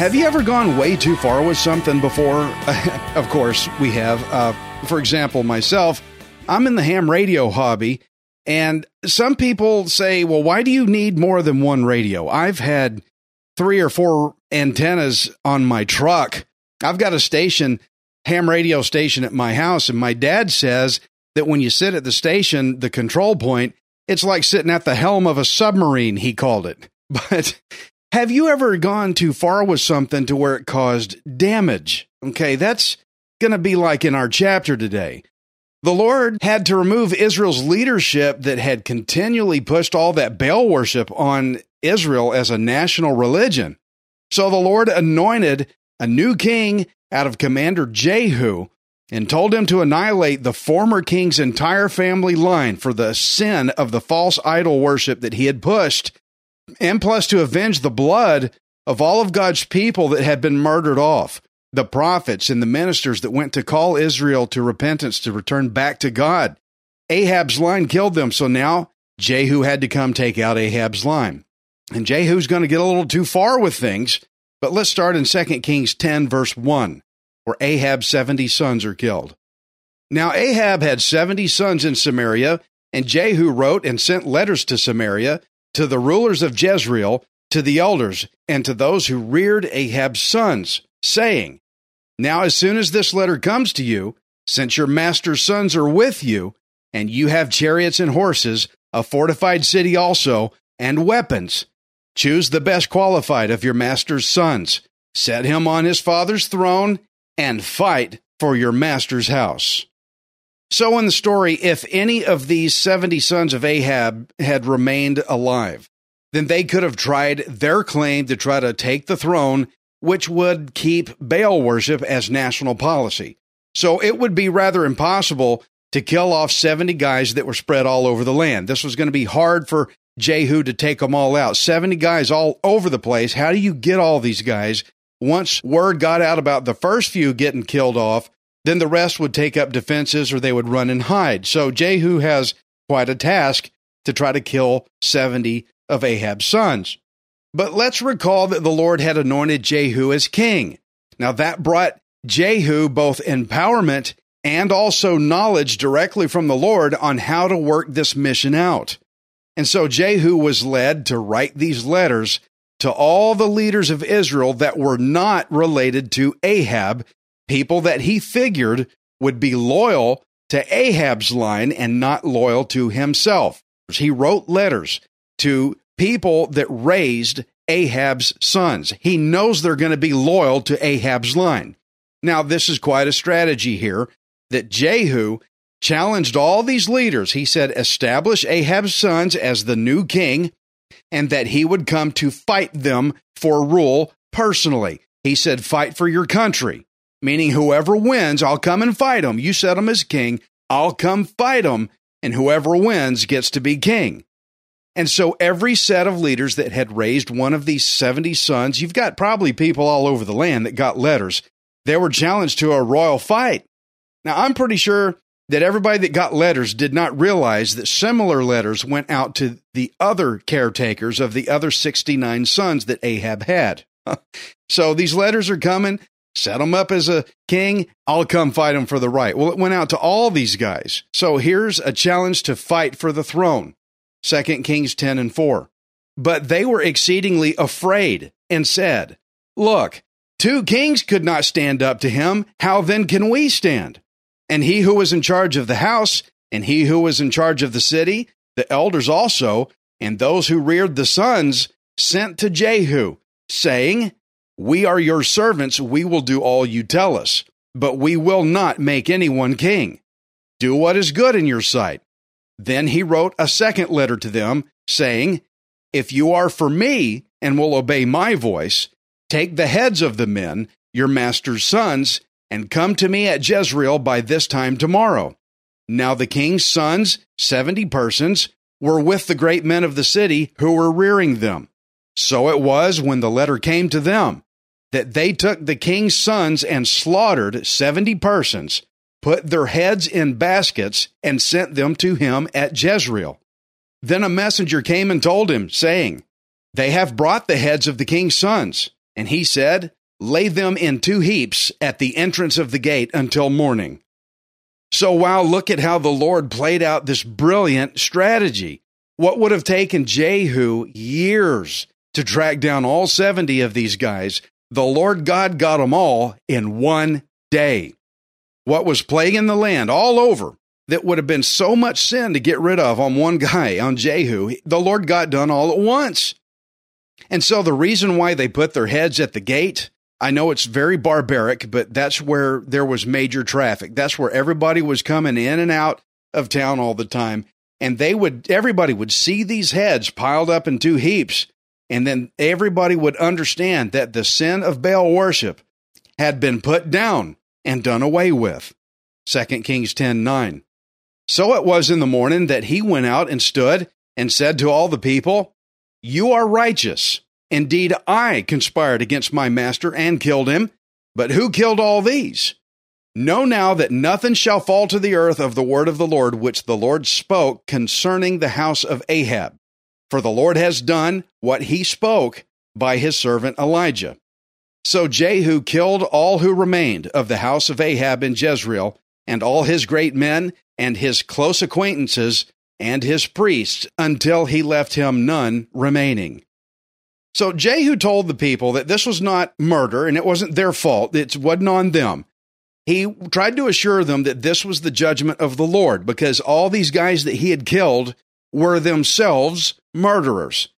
Have you ever gone way too far with something before? of course, we have. Uh, for example, myself, I'm in the ham radio hobby, and some people say, well, why do you need more than one radio? I've had three or four antennas on my truck. I've got a station, ham radio station at my house, and my dad says that when you sit at the station, the control point, it's like sitting at the helm of a submarine, he called it. But have you ever gone too far with something to where it caused damage? Okay, that's going to be like in our chapter today. The Lord had to remove Israel's leadership that had continually pushed all that Baal worship on Israel as a national religion. So the Lord anointed a new king out of Commander Jehu and told him to annihilate the former king's entire family line for the sin of the false idol worship that he had pushed and plus to avenge the blood of all of God's people that had been murdered off, the prophets and the ministers that went to call Israel to repentance to return back to God. Ahab's line killed them, so now Jehu had to come take out Ahab's line. And Jehu's going to get a little too far with things, but let's start in 2 Kings 10, verse 1, where Ahab's 70 sons are killed. Now Ahab had 70 sons in Samaria, and Jehu wrote and sent letters to Samaria to the rulers of Jezreel, to the elders, and to those who reared Ahab's sons, saying, Now, as soon as this letter comes to you, since your master's sons are with you, and you have chariots and horses, a fortified city also, and weapons, choose the best qualified of your master's sons, set him on his father's throne, and fight for your master's house. So, in the story, if any of these 70 sons of Ahab had remained alive, then they could have tried their claim to try to take the throne, which would keep Baal worship as national policy. So, it would be rather impossible to kill off 70 guys that were spread all over the land. This was going to be hard for Jehu to take them all out. 70 guys all over the place. How do you get all these guys? Once word got out about the first few getting killed off, then the rest would take up defenses or they would run and hide. So Jehu has quite a task to try to kill 70 of Ahab's sons. But let's recall that the Lord had anointed Jehu as king. Now that brought Jehu both empowerment and also knowledge directly from the Lord on how to work this mission out. And so Jehu was led to write these letters to all the leaders of Israel that were not related to Ahab people that he figured would be loyal to Ahab's line and not loyal to himself. He wrote letters to people that raised Ahab's sons. He knows they're going to be loyal to Ahab's line. Now, this is quite a strategy here that Jehu challenged all these leaders. He said, establish Ahab's sons as the new king and that he would come to fight them for rule personally. He said, fight for your country meaning whoever wins, I'll come and fight him. You set him as king, I'll come fight him, and whoever wins gets to be king. And so every set of leaders that had raised one of these 70 sons, you've got probably people all over the land that got letters. They were challenged to a royal fight. Now, I'm pretty sure that everybody that got letters did not realize that similar letters went out to the other caretakers of the other 69 sons that Ahab had. so these letters are coming set him up as a king. I'll come fight him for the right. Well, it went out to all these guys. So here's a challenge to fight for the throne. 2 Kings 10 and 4. But they were exceedingly afraid and said, Look, two kings could not stand up to him. How then can we stand? And he who was in charge of the house and he who was in charge of the city, The elders also, and those who reared the sons, sent to Jehu, saying, We are your servants, we will do all you tell us, but we will not make anyone king. Do what is good in your sight. Then he wrote a second letter to them, saying, If you are for me and will obey my voice, take the heads of the men, your master's sons, and come to me at Jezreel by this time tomorrow. Now the king's sons, seventy persons, were with the great men of the city who were rearing them. So it was when the letter came to them that they took the king's sons and slaughtered seventy persons, put their heads in baskets, and sent them to him at Jezreel. Then a messenger came and told him, saying, They have brought the heads of the king's sons. And he said, Lay them in two heaps at the entrance of the gate until morning. So, wow, look at how the Lord played out this brilliant strategy. What would have taken Jehu years to track down all 70 of these guys, the Lord God got them all in one day. What was plaguing the land all over that would have been so much sin to get rid of on one guy, on Jehu, the Lord got done all at once. And so the reason why they put their heads at the gate I know it's very barbaric, but that's where there was major traffic. That's where everybody was coming in and out of town all the time. And they would, everybody would see these heads piled up in two heaps. And then everybody would understand that the sin of Baal worship had been put down and done away with. 2 Kings 10 9. So it was in the morning that he went out and stood and said to all the people, You are righteous Indeed, I conspired against my master and killed him. But who killed all these? Know now that nothing shall fall to the earth of the word of the Lord which the Lord spoke concerning the house of Ahab. For the Lord has done what he spoke by his servant Elijah. So Jehu killed all who remained of the house of Ahab in Jezreel, and all his great men, and his close acquaintances, and his priests, until he left him none remaining. So Jehu told the people that this was not murder and it wasn't their fault. It wasn't on them. He tried to assure them that this was the judgment of the Lord because all these guys that he had killed were themselves murderers.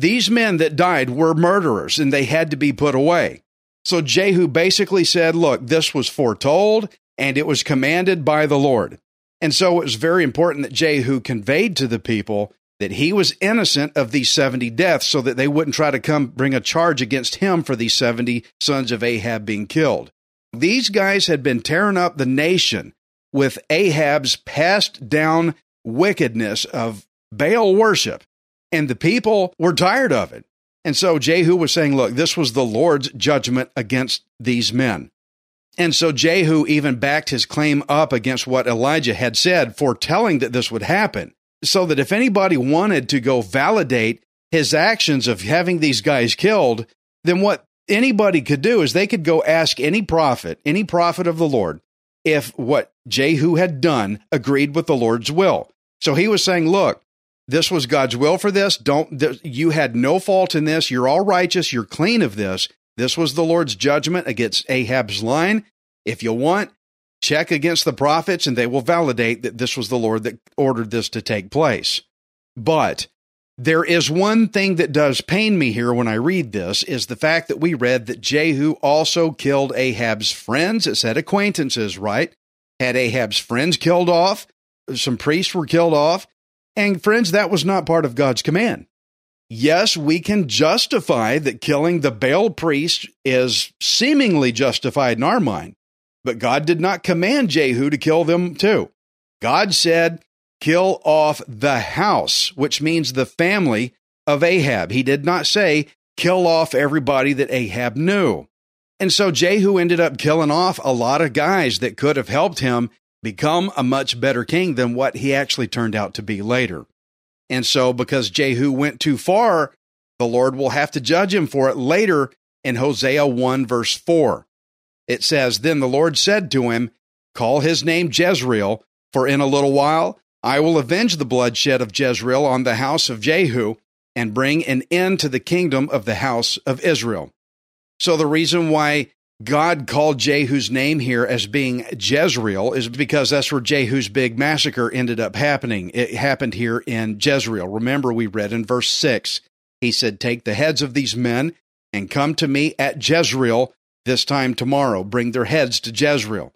These men that died were murderers and they had to be put away. So Jehu basically said, Look, this was foretold and it was commanded by the Lord. And so it was very important that Jehu conveyed to the people that he was innocent of these 70 deaths so that they wouldn't try to come bring a charge against him for these 70 sons of Ahab being killed. These guys had been tearing up the nation with Ahab's passed down wickedness of Baal worship, and the people were tired of it. And so Jehu was saying, Look, this was the Lord's judgment against these men. And so Jehu even backed his claim up against what Elijah had said, foretelling that this would happen so that if anybody wanted to go validate his actions of having these guys killed, then what anybody could do is they could go ask any prophet, any prophet of the Lord, if what Jehu had done agreed with the Lord's will. So he was saying, look, this was God's will for this. Don't you had no fault in this. You're all righteous. You're clean of this. This was the Lord's judgment against Ahab's line. If you want, check against the prophets and they will validate that this was the Lord that ordered this to take place. But there is one thing that does pain me here when I read this is the fact that we read that Jehu also killed Ahab's friends. It said acquaintances, right? Had Ahab's friends killed off, some priests were killed off. And friends, that was not part of God's command. Yes, we can justify that killing the Baal priest is seemingly justified in our mind. But God did not command Jehu to kill them too. God said, kill off the house, which means the family of Ahab. He did not say, kill off everybody that Ahab knew. And so Jehu ended up killing off a lot of guys that could have helped him become a much better king than what he actually turned out to be later. And so, because Jehu went too far, the Lord will have to judge him for it later in Hosea 1, verse 4 it says, Then the Lord said to him, Call his name Jezreel, for in a little while I will avenge the bloodshed of Jezreel on the house of Jehu and bring an end to the kingdom of the house of Israel. So the reason why God called Jehu's name here as being Jezreel is because that's where Jehu's big massacre ended up happening. It happened here in Jezreel. Remember, we read in verse 6, he said, Take the heads of these men and come to me at Jezreel this time tomorrow. Bring their heads to Jezreel.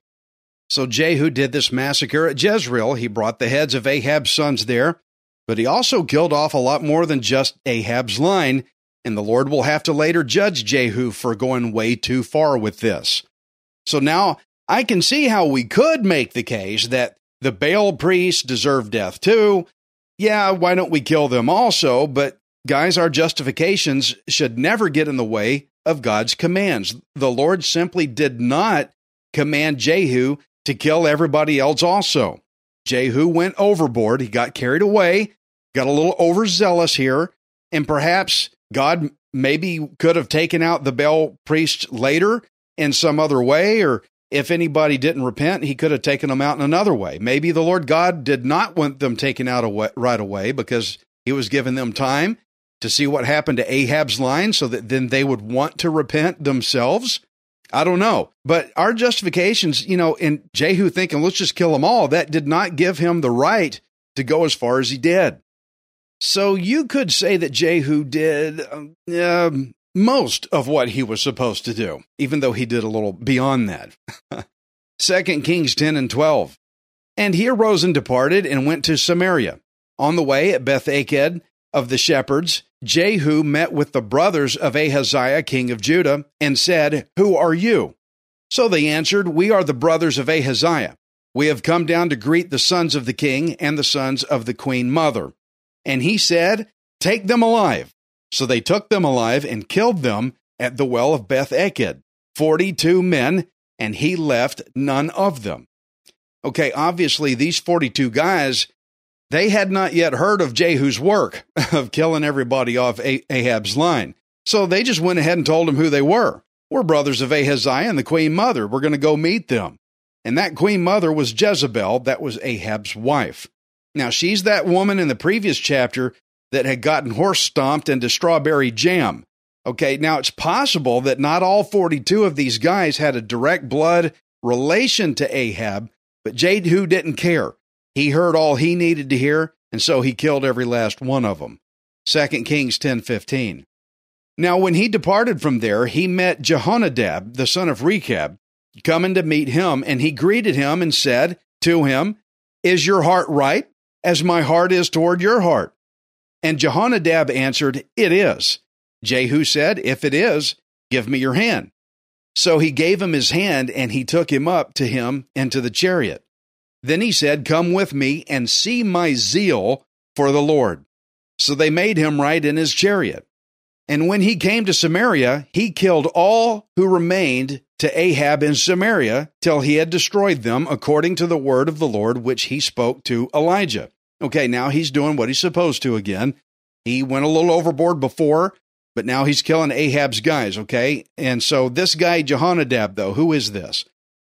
So Jehu did this massacre at Jezreel. He brought the heads of Ahab's sons there, but he also killed off a lot more than just Ahab's line, and the Lord will have to later judge Jehu for going way too far with this. So now I can see how we could make the case that the Baal priests deserve death too. Yeah, why don't we kill them also? But guys, our justifications should never get in the way of God's commands. The Lord simply did not command Jehu to kill everybody else also. Jehu went overboard. He got carried away, got a little overzealous here, and perhaps God maybe could have taken out the Baal priests later in some other way, or if anybody didn't repent, he could have taken them out in another way. Maybe the Lord God did not want them taken out away, right away because he was giving them time to see what happened to Ahab's line so that then they would want to repent themselves. I don't know. But our justifications, you know, in Jehu thinking, let's just kill them all, that did not give him the right to go as far as he did. So you could say that Jehu did uh, most of what he was supposed to do, even though he did a little beyond that. 2 Kings 10 and 12. And he arose and departed and went to Samaria. On the way at Beth Eked of the shepherds, Jehu met with the brothers of Ahaziah, king of Judah, and said, Who are you? So they answered, We are the brothers of Ahaziah. We have come down to greet the sons of the king and the sons of the queen mother. And he said, Take them alive. So they took them alive and killed them at the well of Beth Eked, 42 men, and he left none of them. Okay, obviously, these 42 guys they had not yet heard of Jehu's work of killing everybody off Ahab's line. So they just went ahead and told him who they were. We're brothers of Ahaziah and the queen mother. We're going to go meet them. And that queen mother was Jezebel. That was Ahab's wife. Now, she's that woman in the previous chapter that had gotten horse stomped into strawberry jam. Okay, now it's possible that not all 42 of these guys had a direct blood relation to Ahab, but Jehu didn't care. He heard all he needed to hear, and so he killed every last one of them. 2 Kings 10:15. Now when he departed from there, he met Jehonadab, the son of Rechab, coming to meet him, and he greeted him and said to him, Is your heart right, as my heart is toward your heart? And Jehonadab answered, It is. Jehu said, If it is, give me your hand. So he gave him his hand, and he took him up to him into the chariot. Then he said, Come with me and see my zeal for the Lord. So they made him ride in his chariot. And when he came to Samaria, he killed all who remained to Ahab in Samaria till he had destroyed them according to the word of the Lord which he spoke to Elijah. Okay, now he's doing what he's supposed to again. He went a little overboard before, but now he's killing Ahab's guys, okay? And so this guy, Jehonadab, though, who is this?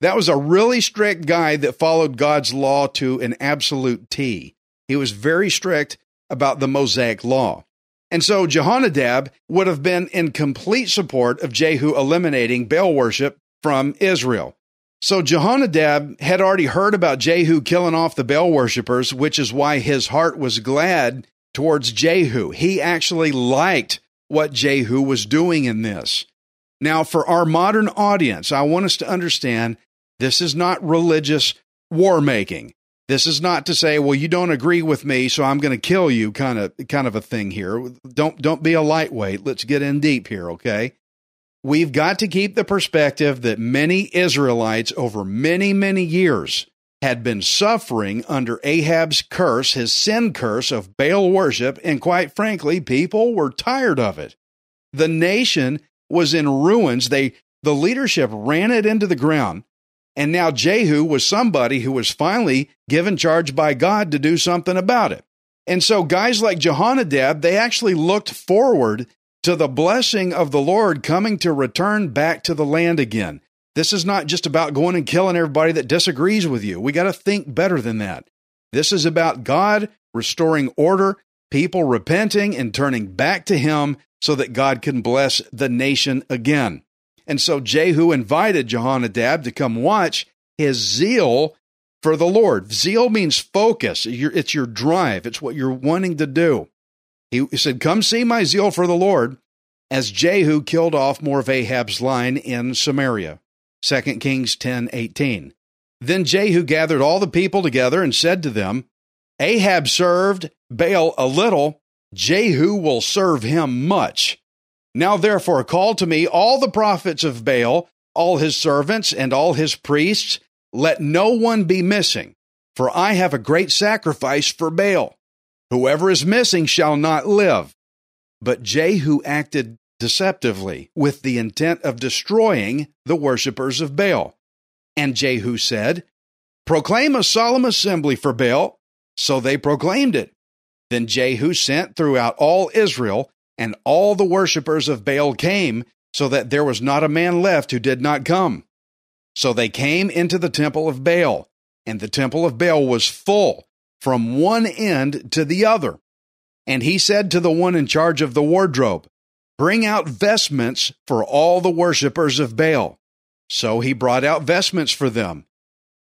That was a really strict guy that followed God's law to an absolute T. He was very strict about the Mosaic law. And so Jehonadab would have been in complete support of Jehu eliminating Baal worship from Israel. So Jehonadab had already heard about Jehu killing off the Baal worshippers, which is why his heart was glad towards Jehu. He actually liked what Jehu was doing in this. Now, for our modern audience, I want us to understand this is not religious war making. This is not to say, well, you don't agree with me, so I'm going to kill you kind of kind of a thing here. Don't don't be a lightweight. Let's get in deep here, okay? We've got to keep the perspective that many Israelites over many, many years had been suffering under Ahab's curse, his sin curse of Baal worship, and quite frankly, people were tired of it. The nation was in ruins. They the leadership ran it into the ground. And now Jehu was somebody who was finally given charge by God to do something about it. And so guys like Jehonadab, they actually looked forward to the blessing of the Lord coming to return back to the land again. This is not just about going and killing everybody that disagrees with you. We got to think better than that. This is about God restoring order, people repenting and turning back to Him so that God can bless the nation again. And so Jehu invited Jehonadab to come watch his zeal for the Lord. Zeal means focus. It's your drive. It's what you're wanting to do. He said, Come see my zeal for the Lord as Jehu killed off more of Ahab's line in Samaria. 2 Kings 10 18. Then Jehu gathered all the people together and said to them, Ahab served Baal a little, Jehu will serve him much. Now therefore call to me all the prophets of Baal, all his servants, and all his priests. Let no one be missing, for I have a great sacrifice for Baal. Whoever is missing shall not live. But Jehu acted deceptively with the intent of destroying the worshippers of Baal. And Jehu said, Proclaim a solemn assembly for Baal. So they proclaimed it. Then Jehu sent throughout all Israel, and all the worshippers of Baal came, so that there was not a man left who did not come. So they came into the temple of Baal, and the temple of Baal was full from one end to the other. And he said to the one in charge of the wardrobe, Bring out vestments for all the worshippers of Baal. So he brought out vestments for them.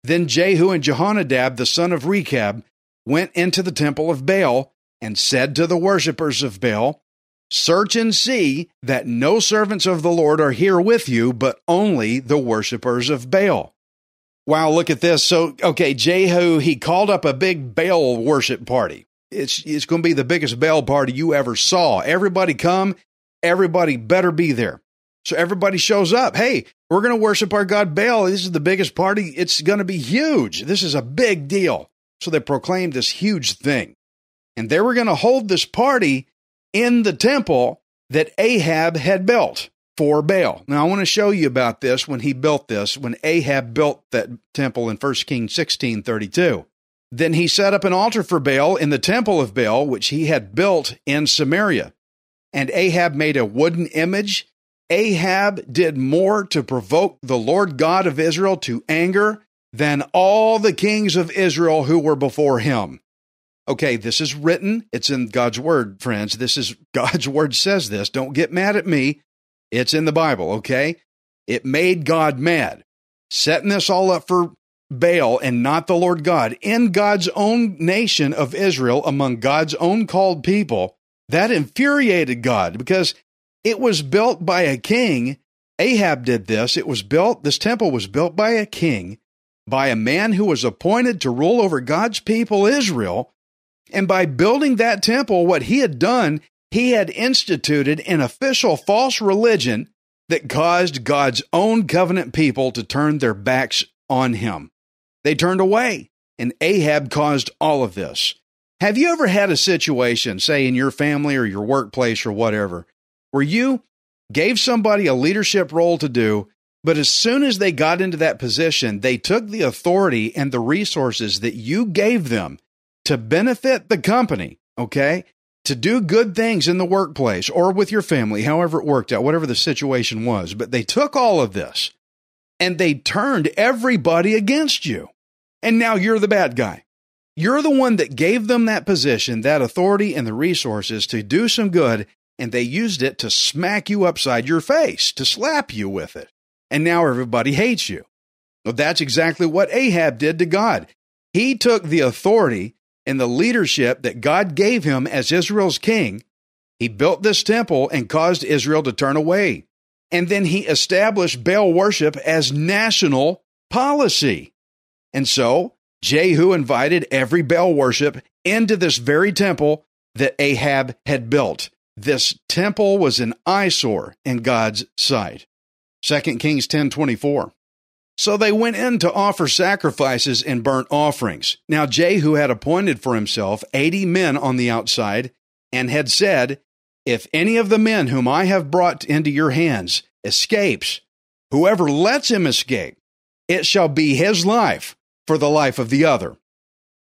Then Jehu and Jehonadab, the son of Rechab, went into the temple of Baal and said to the worshippers of Baal, Search and see that no servants of the Lord are here with you, but only the worshippers of Baal. Wow, look at this. So, okay, Jehu, he called up a big Baal worship party. It's, it's going to be the biggest Baal party you ever saw. Everybody come, everybody better be there. So everybody shows up. Hey, we're going to worship our God Baal. This is the biggest party. It's going to be huge. This is a big deal. So they proclaimed this huge thing. And they were going to hold this party in the temple that Ahab had built for Baal. Now, I want to show you about this when he built this, when Ahab built that temple in 1 Kings 16 32. Then he set up an altar for Baal in the temple of Baal, which he had built in Samaria. And Ahab made a wooden image. Ahab did more to provoke the Lord God of Israel to anger than all the kings of Israel who were before him. Okay, this is written. It's in God's word, friends. This is God's word says this. Don't get mad at me. It's in the Bible, okay? It made God mad. Setting this all up for Baal and not the Lord God in God's own nation of Israel among God's own called people, that infuriated God because it was built by a king. Ahab did this. It was built, this temple was built by a king, by a man who was appointed to rule over God's people, Israel. And by building that temple, what he had done he had instituted an official false religion that caused God's own covenant people to turn their backs on him. They turned away, and Ahab caused all of this. Have you ever had a situation, say in your family or your workplace or whatever, where you gave somebody a leadership role to do, but as soon as they got into that position, they took the authority and the resources that you gave them to benefit the company, okay? to do good things in the workplace or with your family, however it worked out, whatever the situation was. But they took all of this and they turned everybody against you. And now you're the bad guy. You're the one that gave them that position, that authority, and the resources to do some good, and they used it to smack you upside your face, to slap you with it. And now everybody hates you. Well, that's exactly what Ahab did to God. He took the authority in the leadership that God gave him as Israel's king, he built this temple and caused Israel to turn away. And then he established Baal worship as national policy. And so Jehu invited every Baal worship into this very temple that Ahab had built. This temple was an eyesore in God's sight. 2 Kings 10:24. So they went in to offer sacrifices and burnt offerings. Now Jehu had appointed for himself eighty men on the outside, and had said, If any of the men whom I have brought into your hands escapes, whoever lets him escape, it shall be his life for the life of the other.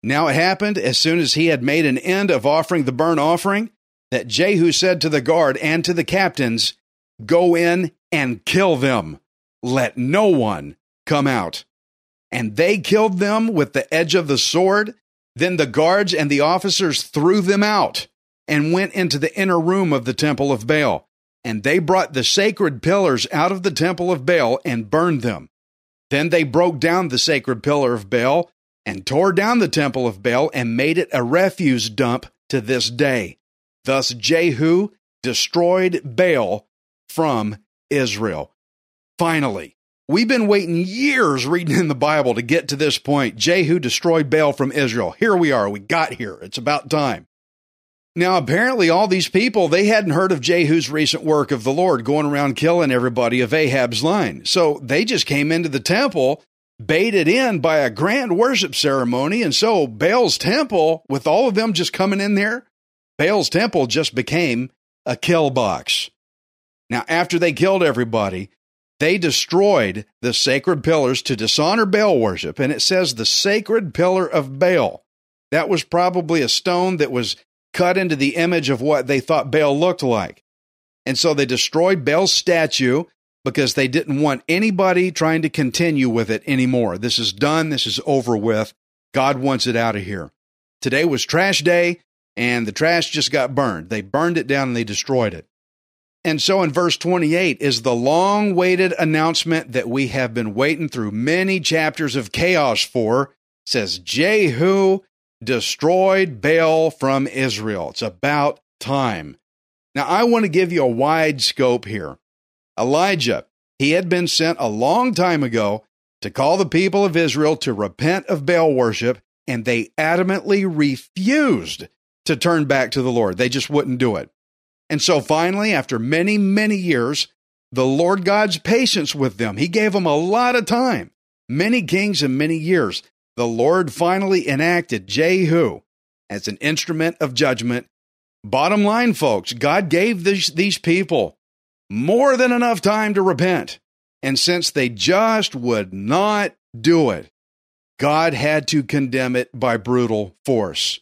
Now it happened, as soon as he had made an end of offering the burnt offering, that Jehu said to the guard and to the captains, Go in and kill them. Let no one come out. And they killed them with the edge of the sword. Then the guards and the officers threw them out and went into the inner room of the temple of Baal. and they brought the sacred pillars out of the temple of Baal and burned them. Then they broke down the sacred pillar of Baal and tore down the temple of Baal and made it a refuse dump to this day. Thus Jehu destroyed Baal from Israel. Finally, we've been waiting years reading in the Bible to get to this point. Jehu destroyed Baal from Israel. Here we are. We got here. It's about time. Now, apparently, all these people, they hadn't heard of Jehu's recent work of the Lord going around killing everybody of Ahab's line. So they just came into the temple, baited in by a grand worship ceremony. And so Baal's temple, with all of them just coming in there, Baal's temple just became a kill box. Now, after they killed everybody, they destroyed the sacred pillars to dishonor Baal worship. And it says the sacred pillar of Baal. That was probably a stone that was cut into the image of what they thought Baal looked like. And so they destroyed Baal's statue because they didn't want anybody trying to continue with it anymore. This is done. This is over with. God wants it out of here. Today was trash day, and the trash just got burned. They burned it down and they destroyed it. And so in verse 28 is the long awaited announcement that we have been waiting through many chapters of chaos for. It says Jehu destroyed Baal from Israel. It's about time. Now, I want to give you a wide scope here. Elijah, he had been sent a long time ago to call the people of Israel to repent of Baal worship, and they adamantly refused to turn back to the Lord. They just wouldn't do it. And so finally, after many, many years, the Lord God's patience with them, He gave them a lot of time, many kings and many years the Lord finally enacted Jehu as an instrument of judgment. Bottom line, folks, God gave these, these people more than enough time to repent. And since they just would not do it, God had to condemn it by brutal force.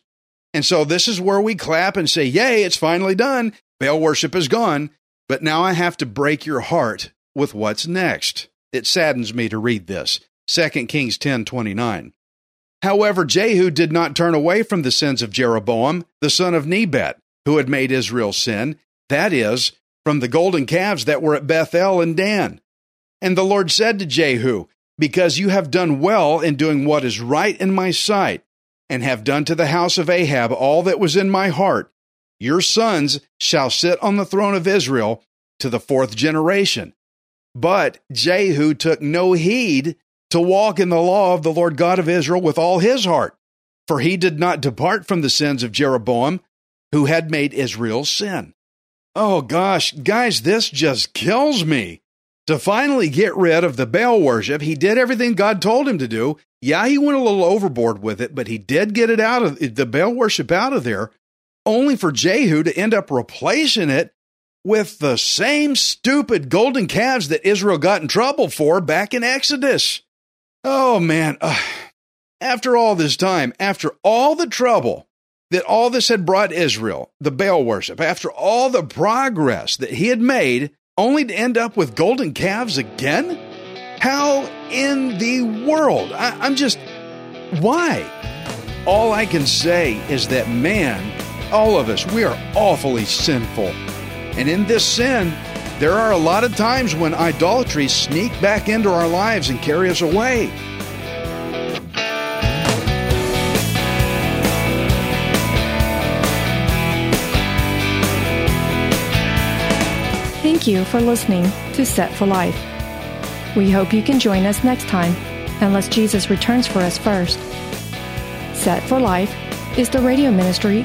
And so this is where we clap and say, Yay, it's finally done. Baal worship is gone. But now I have to break your heart with what's next. It saddens me to read this. 2 Kings 10 29. However, Jehu did not turn away from the sins of Jeroboam, the son of Nebat, who had made Israel sin, that is, from the golden calves that were at Bethel and Dan. And the Lord said to Jehu, Because you have done well in doing what is right in my sight, and have done to the house of Ahab all that was in my heart, your sons shall sit on the throne of Israel to the fourth generation. But Jehu took no heed to walk in the law of the Lord God of Israel with all his heart. For he did not depart from the sins of Jeroboam, who had made Israel sin. Oh gosh, guys, this just kills me. To finally get rid of the Baal worship, he did everything God told him to do. Yeah, he went a little overboard with it, but he did get it out of the Baal worship out of there, only for Jehu to end up replacing it with the same stupid golden calves that Israel got in trouble for back in Exodus. Oh man, uh, after all this time, after all the trouble that all this had brought Israel, the Baal worship, after all the progress that he had made, only to end up with golden calves again? How in the world? I, I'm just, why? All I can say is that man, all of us, we are awfully sinful. And in this sin, there are a lot of times when idolatry sneak back into our lives and carry us away. Thank you for listening to Set for Life. We hope you can join us next time, unless Jesus returns for us first. Set for Life is the radio ministry